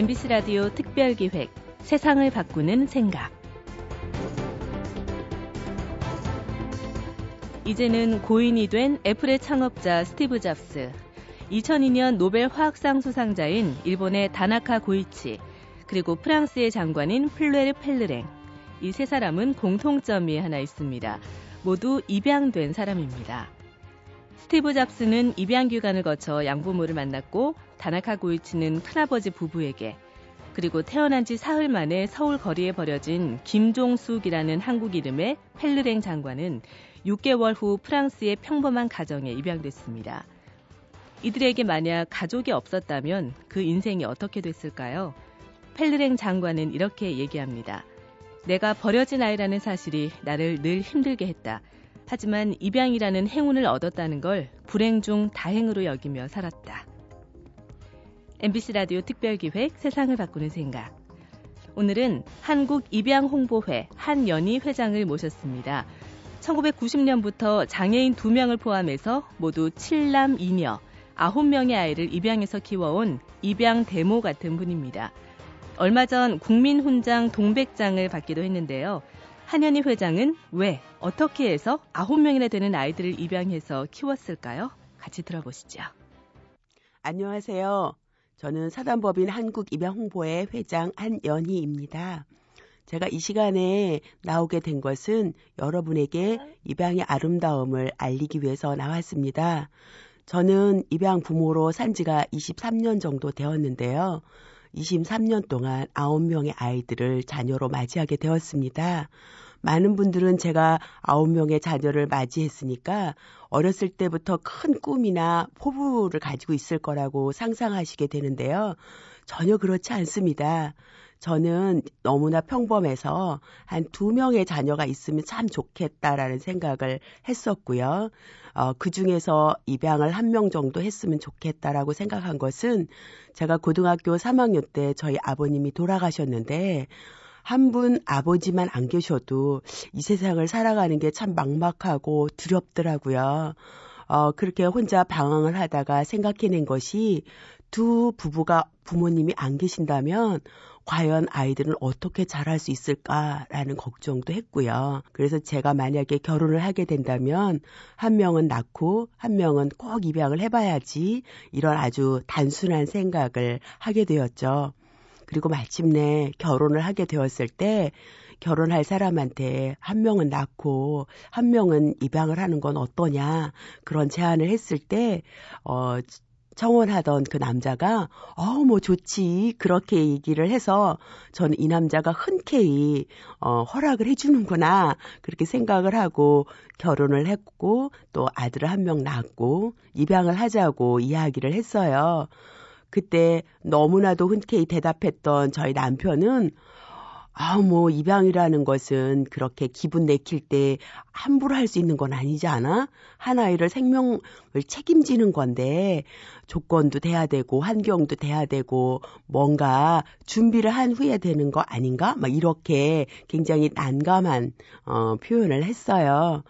MBC 라디오 특별기획 세상을 바꾸는 생각. 이제는 고인이 된 애플의 창업자 스티브 잡스. 2002년 노벨 화학상 수상자인 일본의 다나카 고이치, 그리고 프랑스의 장관인 플레르 펠르랭. 이 세 사람은 공통점이 하나 있습니다. 모두 입양된 사람입니다. 스티브 잡스는 입양 기간을 거쳐 양부모를 만났고 다나카 고이치는 큰아버지 부부에게 그리고 태어난 지 사흘 만에 서울 거리에 버려진 김종숙이라는 한국 이름의 펠르랭 장관은 6개월 후 프랑스의 평범한 가정에 입양됐습니다. 이들에게 만약 가족이 없었다면 그 인생이 어떻게 됐을까요? 펠르랭 장관은 이렇게 얘기합니다. 내가 버려진 아이라는 사실이 나를 늘 힘들게 했다. 하지만 입양이라는 행운을 얻었다는 걸 불행 중 다행으로 여기며 살았다. MBC 라디오 특별기획 세상을 바꾸는 생각. 오늘은 한국 입양 홍보회 한연희 회장을 모셨습니다. 1990년부터 장애인 2명을 포함해서 모두 7남 2녀, 9명의 아이를 입양해서 키워온 입양 데모 같은 분입니다. 얼마 전 국민훈장 동백장을 받기도 했는데요. 한현희 회장은 왜, 어떻게 해서 9명이나 되는 아이들을 입양해서 키웠을까요? 같이 들어보시죠. 안녕하세요. 저는 사단법인 한국입양홍보회 회장 한연희입니다. 제가 이 시간에 나오게 된 것은 여러분에게 입양의 아름다움을 알리기 위해서 나왔습니다. 저는 입양 부모로 산 지가 23년 정도 되었는데요. 23년 동안 9명의 아이들을 자녀로 맞이하게 되었습니다. 많은 분들은 제가 9명의 자녀를 맞이했으니까 어렸을 때부터 큰 꿈이나 포부를 가지고 있을 거라고 상상하시게 되는데요. 전혀 그렇지 않습니다. 저는 너무나 평범해서 한 두 명의 자녀가 있으면 참 좋겠다라는 생각을 했었고요. 어, 그 중에서 입양을 한 명 정도 했으면 좋겠다라고 생각한 것은 제가 고등학교 3학년 때 저희 아버님이 돌아가셨는데 한분 아버지만 안 계셔도 이 세상을 살아가는 게 참 막막하고 두렵더라고요. 어, 그렇게 혼자 방황을 하다가 생각해낸 것이 두 부부가 부모님이 안 계신다면 과연 아이들은 어떻게 자랄 수 있을까라는 걱정도 했고요. 그래서 제가 만약에 결혼을 하게 된다면 한 명은 낳고 한 명은 꼭 입양을 해봐야지 이런 아주 단순한 생각을 하게 되었죠. 그리고 마침내 결혼을 하게 되었을 때 결혼할 사람한테 한 명은 낳고 한 명은 입양을 하는 건 어떠냐 그런 제안을 했을 때 어, 청혼하던 그 남자가 어 뭐 좋지 그렇게 얘기를 해서 저는 이 남자가 흔쾌히 어 허락을 해주는구나 그렇게 생각을 하고 결혼을 했고 또 아들을 한 명 낳았고 입양을 하자고 이야기를 했어요. 그때 너무나도 흔쾌히 대답했던 저희 남편은 아, 뭐, 입양이라는 것은 그렇게 기분 내킬 때 함부로 할 수 있는 건 아니지 않아? 한 아이를 생명을 책임지는 건데, 조건도 돼야 되고, 환경도 돼야 되고, 뭔가 준비를 한 후에 되는 거 아닌가? 막 이렇게 굉장히 난감한, 어, 표현을 했어요.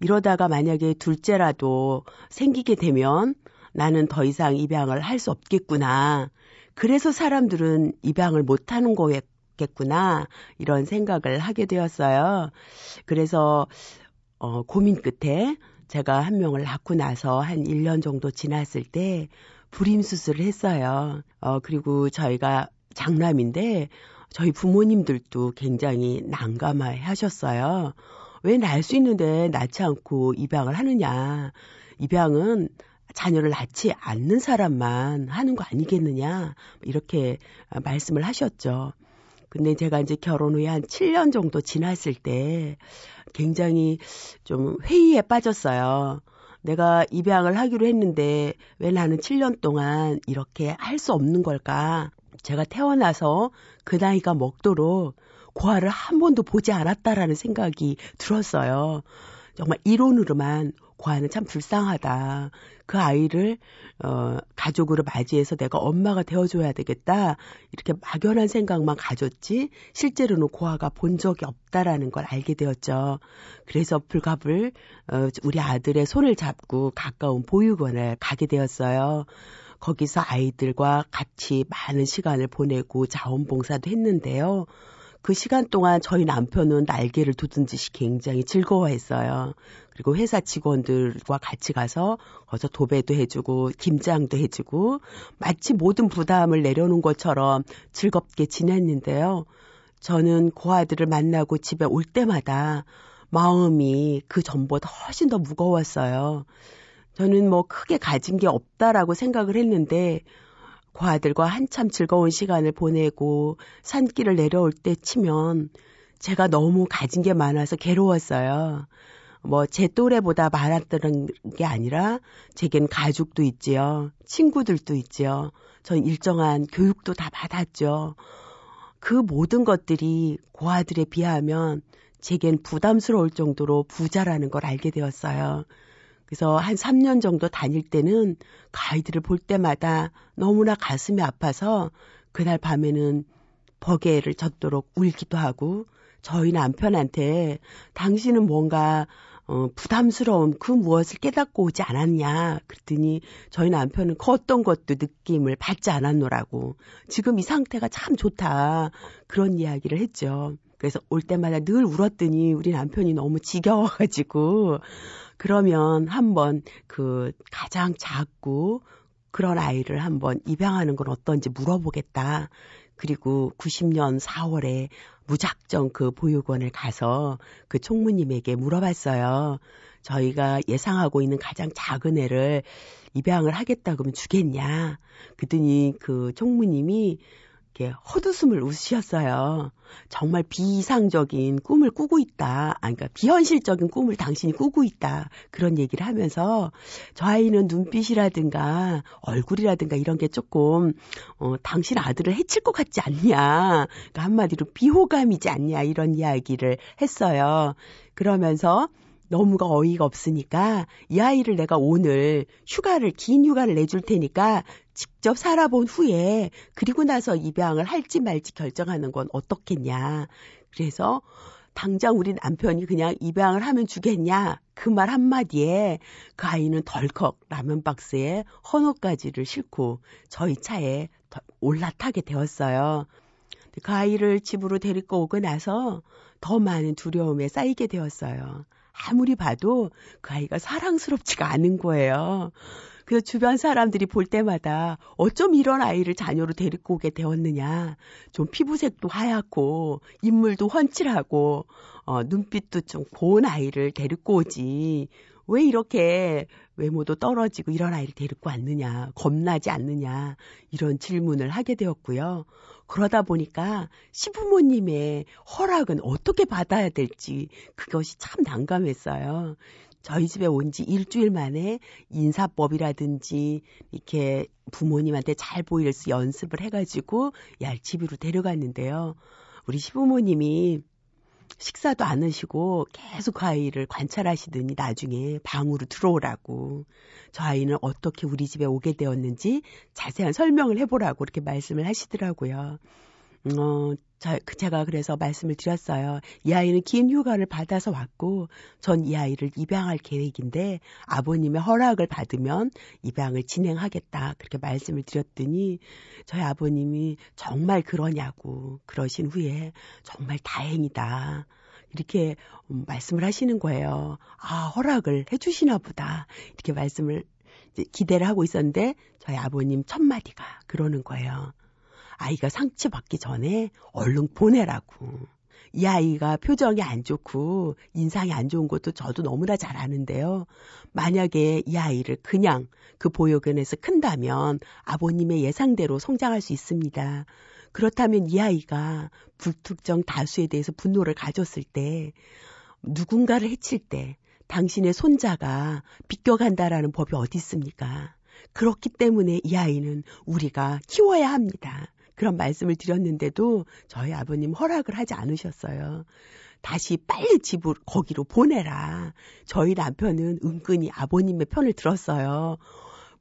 이러다가 만약에 둘째라도 생기게 되면 나는 더 이상 입양을 할 수 없겠구나. 그래서 사람들은 입양을 못 하는 거 에 겠구나 이런 생각을 하게 되었어요. 그래서 어, 고민 끝에 제가 한 명을 낳고 나서 한 1년 정도 지났을 때 불임 수술을 했어요. 어, 그리고 저희가 장남인데 저희 부모님들도 굉장히 난감해 하셨어요. 왜날수 있는데 낳지 않고 입양을 하느냐. 입양은 자녀를 낳지 않는 사람만 하는 거 아니겠느냐. 이렇게 말씀을 하셨죠. 근데 제가 이제 결혼 후에 한 7년 정도 지났을 때 굉장히 좀 회의에 빠졌어요. 내가 입양을 하기로 했는데 왜 나는 7년 동안 이렇게 할 수 없는 걸까? 제가 태어나서 그 나이가 먹도록 고아를 한 번도 보지 않았다라는 생각이 들었어요. 정말 이론으로만 고아는 참 불쌍하다. 그 아이를 어 가족으로 맞이해서 내가 엄마가 되어줘야 되겠다 이렇게 막연한 생각만 가졌지 실제로는 고아가 본 적이 없다라는 걸 알게 되었죠. 그래서 불갑을 어 우리 아들의 손을 잡고 가까운 보육원을 가게 되었어요. 거기서 아이들과 같이 많은 시간을 보내고 자원봉사도 했는데요. 그 시간 동안 저희 남편은 날개를 돋은 듯이 굉장히 즐거워했어요. 그리고 회사 직원들과 같이 가서 어서 도배도 해주고 김장도 해주고 마치 모든 부담을 내려놓은 것처럼 즐겁게 지냈는데요. 저는 고아들을 만나고 집에 올 때마다 마음이 그 전보다 훨씬 더 무거웠어요. 저는 뭐 크게 가진 게 없다라고 생각을 했는데 그 아들과 한참 즐거운 시간을 보내고 산길을 내려올 때 치면 제가 너무 가진 게 많아서 괴로웠어요. 뭐 제 또래보다 많았던 게 아니라 제겐 가족도 있지요. 친구들도 있지요. 전 일정한 교육도 다 받았죠. 그 모든 것들이 고아들에 비하면 제겐 부담스러울 정도로 부자라는 걸 알게 되었어요. 그래서 한 3년 정도 다닐 때는 그 아이들을 볼 때마다 너무나 가슴이 아파서 그날 밤에는 버게를 젖도록 울기도 하고 저희 남편한테 당신은 뭔가 어, 부담스러운 그 무엇을 깨닫고 오지 않았냐. 그랬더니 저희 남편은 그 어떤 것도 느낌을 받지 않았노라고. 지금 이 상태가 참 좋다. 그런 이야기를 했죠. 그래서 올 때마다 늘 울었더니 우리 남편이 너무 지겨워가지고 그러면 한번 그 가장 작고 그런 아이를 한번 입양하는 건 어떤지 물어보겠다. 그리고 90년 4월에 무작정 그 보육원을 가서 그 총무님에게 물어봤어요. 저희가 예상하고 있는 가장 작은 애를 입양을 하겠다 그러면 주겠냐. 그랬더니 그 총무님이 이렇게 헛웃음을 웃으셨어요. 정말 비이상적인 꿈을 꾸고 있다. 아, 그러니까 비현실적인 꿈을 당신이 꾸고 있다. 그런 얘기를 하면서 저 아이는 눈빛이라든가 얼굴이라든가 이런 게 조금 어, 당신 아들을 해칠 것 같지 않냐. 그러니까 한마디로 비호감이지 않냐 이런 이야기를 했어요. 그러면서 너무가 어이가 없으니까 이 아이를 내가 오늘 휴가를 긴 휴가를 내줄 테니까 직접 살아본 후에 그리고 나서 입양을 할지 말지 결정하는 건 어떻겠냐. 그래서 당장 우리 남편이 그냥 입양을 하면 주겠냐. 그 말 한마디에 그 아이는 덜컥 라면 박스에 헌옷가지를 싣고 저희 차에 올라타게 되었어요. 그 아이를 집으로 데리고 오고 나서 더 많은 두려움에 쌓이게 되었어요. 아무리 봐도 그 아이가 사랑스럽지가 않은 거예요. 그래서 주변 사람들이 볼 때마다 어쩜 이런 아이를 자녀로 데리고 오게 되었느냐. 좀 피부색도 하얗고 인물도 훤칠하고 어, 눈빛도 좀 고운 아이를 데리고 오지. 왜 이렇게 외모도 떨어지고 이런 아이를 데리고 왔느냐, 겁나지 않느냐, 이런 질문을 하게 되었고요. 그러다 보니까 시부모님의 허락은 어떻게 받아야 될지 그것이 참 난감했어요. 저희 집에 온 지 일주일 만에 인사법이라든지 이렇게 부모님한테 잘 보일 수 연습을 해가지고 얄치비로 데려갔는데요. 우리 시부모님이 식사도 안 하시고 계속 그 아이를 관찰하시더니 나중에 방으로 들어오라고 저 아이는 어떻게 우리 집에 오게 되었는지 자세한 설명을 해보라고 이렇게 말씀을 하시더라고요. 어, 저, 그 제가 그래서 말씀을 드렸어요. 이 아이는 긴 휴가를 받아서 왔고, 전 이 아이를 입양할 계획인데, 아버님의 허락을 받으면 입양을 진행하겠다. 그렇게 말씀을 드렸더니, 저희 아버님이 정말 그러냐고, 그러신 후에, 정말 다행이다. 이렇게 음, 말씀을 하시는 거예요. 아, 허락을 해주시나 보다. 이렇게 말씀을 기대를 하고 있었는데, 저희 아버님 첫마디가 그러는 거예요. 아이가 상처받기 전에 얼른 보내라고. 이 아이가 표정이 안 좋고 인상이 안 좋은 것도 저도 너무나 잘 아는데요. 만약에 이 아이를 그냥 그 보육원에서 큰다면 아버님의 예상대로 성장할 수 있습니다. 그렇다면 이 아이가 불특정 다수에 대해서 분노를 가졌을 때 누군가를 해칠 때 당신의 손자가 비껴간다라는 법이 어디 있습니까? 그렇기 때문에 이 아이는 우리가 키워야 합니다. 그런 말씀을 드렸는데도 저희 아버님 허락을 하지 않으셨어요. 다시 빨리 집을 거기로 보내라. 저희 남편은 은근히 아버님의 편을 들었어요.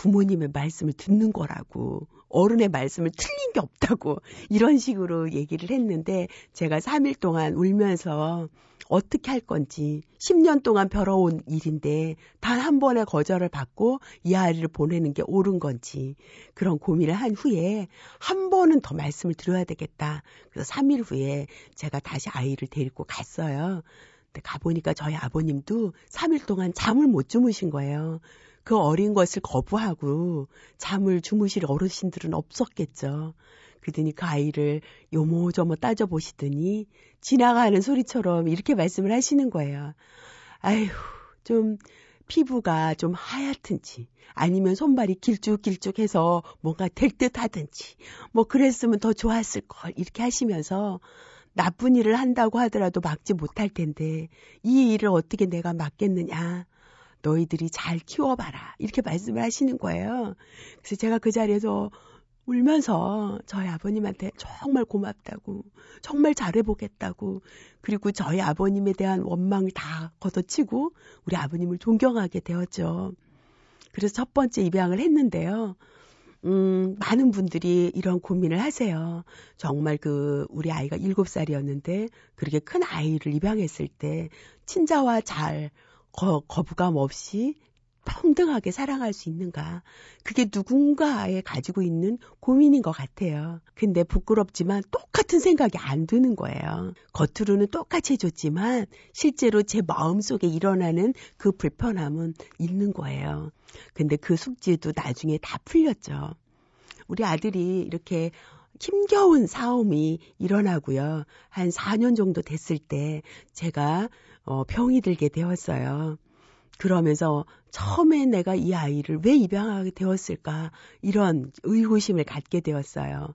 부모님의 말씀을 듣는 거라고 어른의 말씀을 틀린 게 없다고 이런 식으로 얘기를 했는데 제가 3일 동안 울면서 어떻게 할 건지 10년 동안 벼러온 일인데 단 한 번의 거절을 받고 이 아이를 보내는 게 옳은 건지 그런 고민을 한 후에 한 번은 더 말씀을 드려야 되겠다. 그래서 3일 후에 제가 다시 아이를 데리고 갔어요. 근데 가보니까 저희 아버님도 3일 동안 잠을 못 주무신 거예요. 그 어린 것을 거부하고 잠을 주무실 어르신들은 없었겠죠. 그러더니 그 아이를 요모조모 따져보시더니 지나가는 소리처럼 이렇게 말씀을 하시는 거예요. 아휴, 좀 피부가 좀 하얗든지 아니면 손발이 길쭉길쭉해서 뭔가 될 듯 하든지 뭐 그랬으면 더 좋았을 걸 이렇게 하시면서 나쁜 일을 한다고 하더라도 막지 못할 텐데 이 일을 어떻게 내가 막겠느냐. 너희들이 잘 키워봐라. 이렇게 말씀을 하시는 거예요. 그래서 제가 그 자리에서 울면서 저희 아버님한테 정말 고맙다고, 정말 잘해보겠다고, 그리고 저희 아버님에 대한 원망을 다 걷어치고 우리 아버님을 존경하게 되었죠. 그래서 첫 번째 입양을 했는데요. 음, 많은 분들이 이런 고민을 하세요. 정말 그, 우리 아이가 7살이었는데, 그렇게 큰 아이를 입양했을 때, 친자와 잘, 거, 거부감 없이 평등하게 사랑할 수 있는가. 그게 누군가에 가지고 있는 고민인 것 같아요. 근데 부끄럽지만 똑같은 생각이 안 드는 거예요. 겉으로는 똑같이 해줬지만 실제로 제 마음속에 일어나는 그 불편함은 있는 거예요. 근데 그 숙제도 나중에 다 풀렸죠. 우리 아들이 이렇게 힘겨운 싸움이 일어나고요. 한 4년 정도 됐을 때 제가 어, 병이 들게 되었어요. 그러면서 처음에 내가 이 아이를 왜 입양하게 되었을까 이런 의구심을 갖게 되었어요.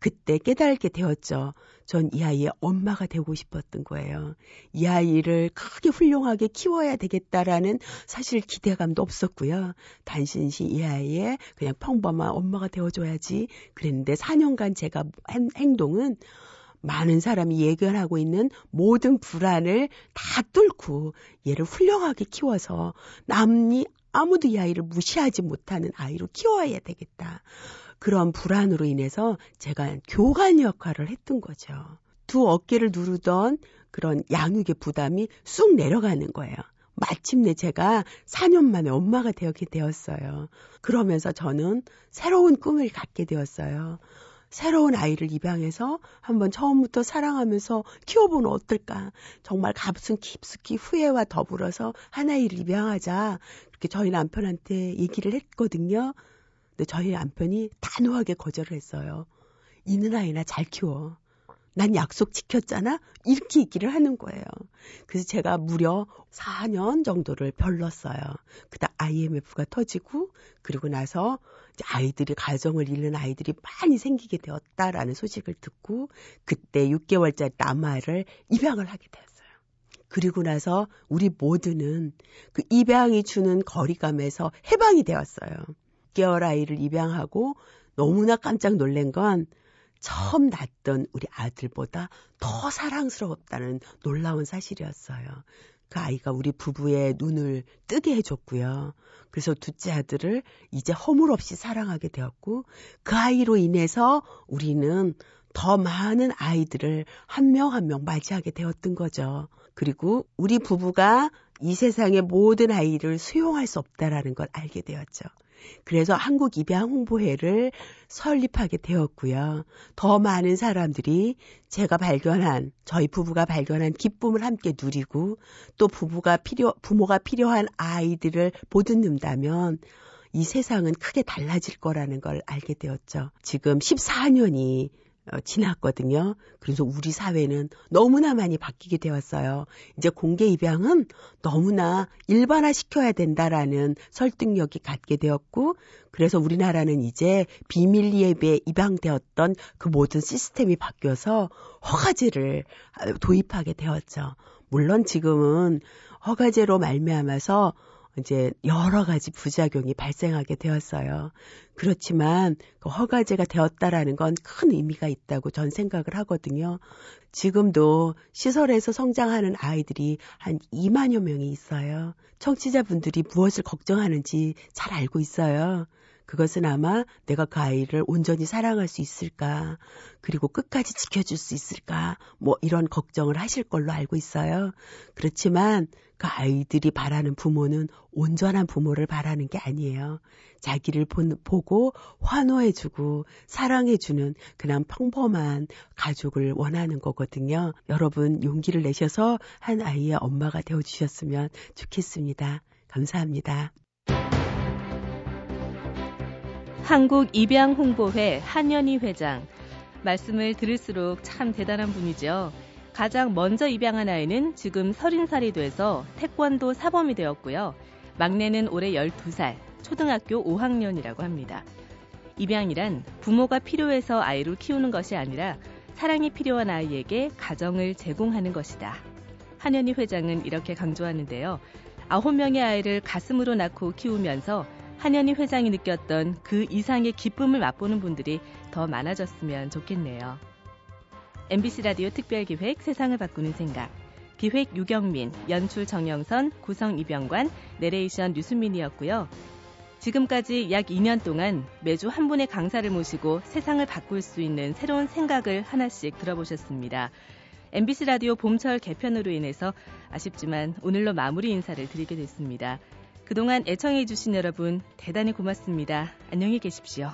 그때 깨달게 되었죠. 전 이 아이의 엄마가 되고 싶었던 거예요. 이 아이를 크게 훌륭하게 키워야 되겠다라는 사실 기대감도 없었고요. 단순히 이 아이의 그냥 평범한 엄마가 되어줘야지 그랬는데 4년간 제가 한 행동은 많은 사람이 예견하고 있는 모든 불안을 다 뚫고 얘를 훌륭하게 키워서 남이 아무도 이 아이를 무시하지 못하는 아이로 키워야 되겠다. 그런 불안으로 인해서 제가 교관 역할을 했던 거죠. 두 어깨를 누르던 그런 양육의 부담이 쑥 내려가는 거예요. 마침내 제가 4년 만에 엄마가 되었게 되었어요. 그러면서 저는 새로운 꿈을 갖게 되었어요. 새로운 아이를 입양해서 한번 처음부터 사랑하면서 키워보는 어떨까. 정말 가슴 깊숙이 후회와 더불어서 하나이를 입양하자. 그렇게 저희 남편한테 얘기를 했거든요. 근데 저희 남편이 단호하게 거절을 했어요. 있는 아이나 잘 키워. 난 약속 지켰잖아? 이렇게 얘기를 하는 거예요. 그래서 제가 무려 4년 정도를 별렀어요. 그다음 IMF가 터지고, 그리고 나서 아이들이 가정을 잃는 아이들이 많이 생기게 되었다라는 소식을 듣고, 그때 6개월짜리 남아를 입양을 하게 되었어요. 그리고 나서 우리 모두는 그 입양이 주는 거리감에서 해방이 되었어요. 6개월 아이를 입양하고 너무나 깜짝 놀란 건 처음 낳던 우리 아들보다 더 사랑스러웠다는 놀라운 사실이었어요. 그 아이가 우리 부부의 눈을 뜨게 해줬고요. 그래서 둘째 아들을 이제 허물 없이 사랑하게 되었고, 그 아이로 인해서 우리는 더 많은 아이들을 한 명 한명 맞이하게 되었던 거죠. 그리고 우리 부부가 이 세상의 모든 아이를 수용할 수 없다라는 걸 알게 되었죠. 그래서 한국 입양 홍보회를 설립하게 되었고요. 더 많은 사람들이 제가 발견한 저희 부부가 발견한 기쁨을 함께 누리고 또 부부가 필요 부모가 필요한 아이들을 보듬는다면 이 세상은 크게 달라질 거라는 걸 알게 되었죠. 지금 14년이 어, 지났거든요. 그래서 우리 사회는 너무나 많이 바뀌게 되었어요. 이제 공개 입양은 너무나 일반화 시켜야 된다라는 설득력이 갖게 되었고, 그래서 우리나라는 이제 비밀 예배에 입양되었던 그 모든 시스템이 바뀌어서 허가제를 도입하게 되었죠. 물론 지금은 허가제로 말미암아서 이제 여러 가지 부작용이 발생하게 되었어요. 그렇지만 그 허가제가 되었다라는 건 큰 의미가 있다고 전 생각을 하거든요. 지금도 시설에서 성장하는 아이들이 한 2만여 명이 있어요. 청취자분들이 무엇을 걱정하는지 잘 알고 있어요. 그것은 아마 내가 그 아이를 온전히 사랑할 수 있을까, 그리고 끝까지 지켜줄 수 있을까, 뭐 이런 걱정을 하실 걸로 알고 있어요. 그렇지만 그 아이들이 바라는 부모는 온전한 부모를 바라는 게 아니에요. 자기를 본, 보고 환호해주고 사랑해주는 그냥 평범한 가족을 원하는 거거든요. 여러분 용기를 내셔서 한 아이의 엄마가 되어주셨으면 좋겠습니다. 감사합니다. 한국 입양 홍보회 한연희 회장. 말씀을 들을수록 참 대단한 분이죠. 가장 먼저 입양한 아이는 지금 30살이 돼서 태권도 사범이 되었고요. 막내는 올해 12살, 초등학교 5학년이라고 합니다. 입양이란 부모가 필요해서 아이를 키우는 것이 아니라 사랑이 필요한 아이에게 가정을 제공하는 것이다. 한현희 회장은 이렇게 강조하는데요. 아홉 명의 아이를 가슴으로 낳고 키우면서 한현희 회장이 느꼈던 그 이상의 기쁨을 맛보는 분들이 더 많아졌으면 좋겠네요. MBC 라디오 특별기획 세상을 바꾸는 생각. 기획 유경민, 연출 정영선, 구성 이병관, 내레이션 류수민이었고요. 지금까지 약 2년 동안 매주 한 분의 강사를 모시고 세상을 바꿀 수 있는 새로운 생각을 하나씩 들어보셨습니다. MBC 라디오 봄철 개편으로 인해서 아쉽지만 오늘로 마무리 인사를 드리게 됐습니다. 그동안 애청해주신 여러분 대단히 고맙습니다. 안녕히 계십시오.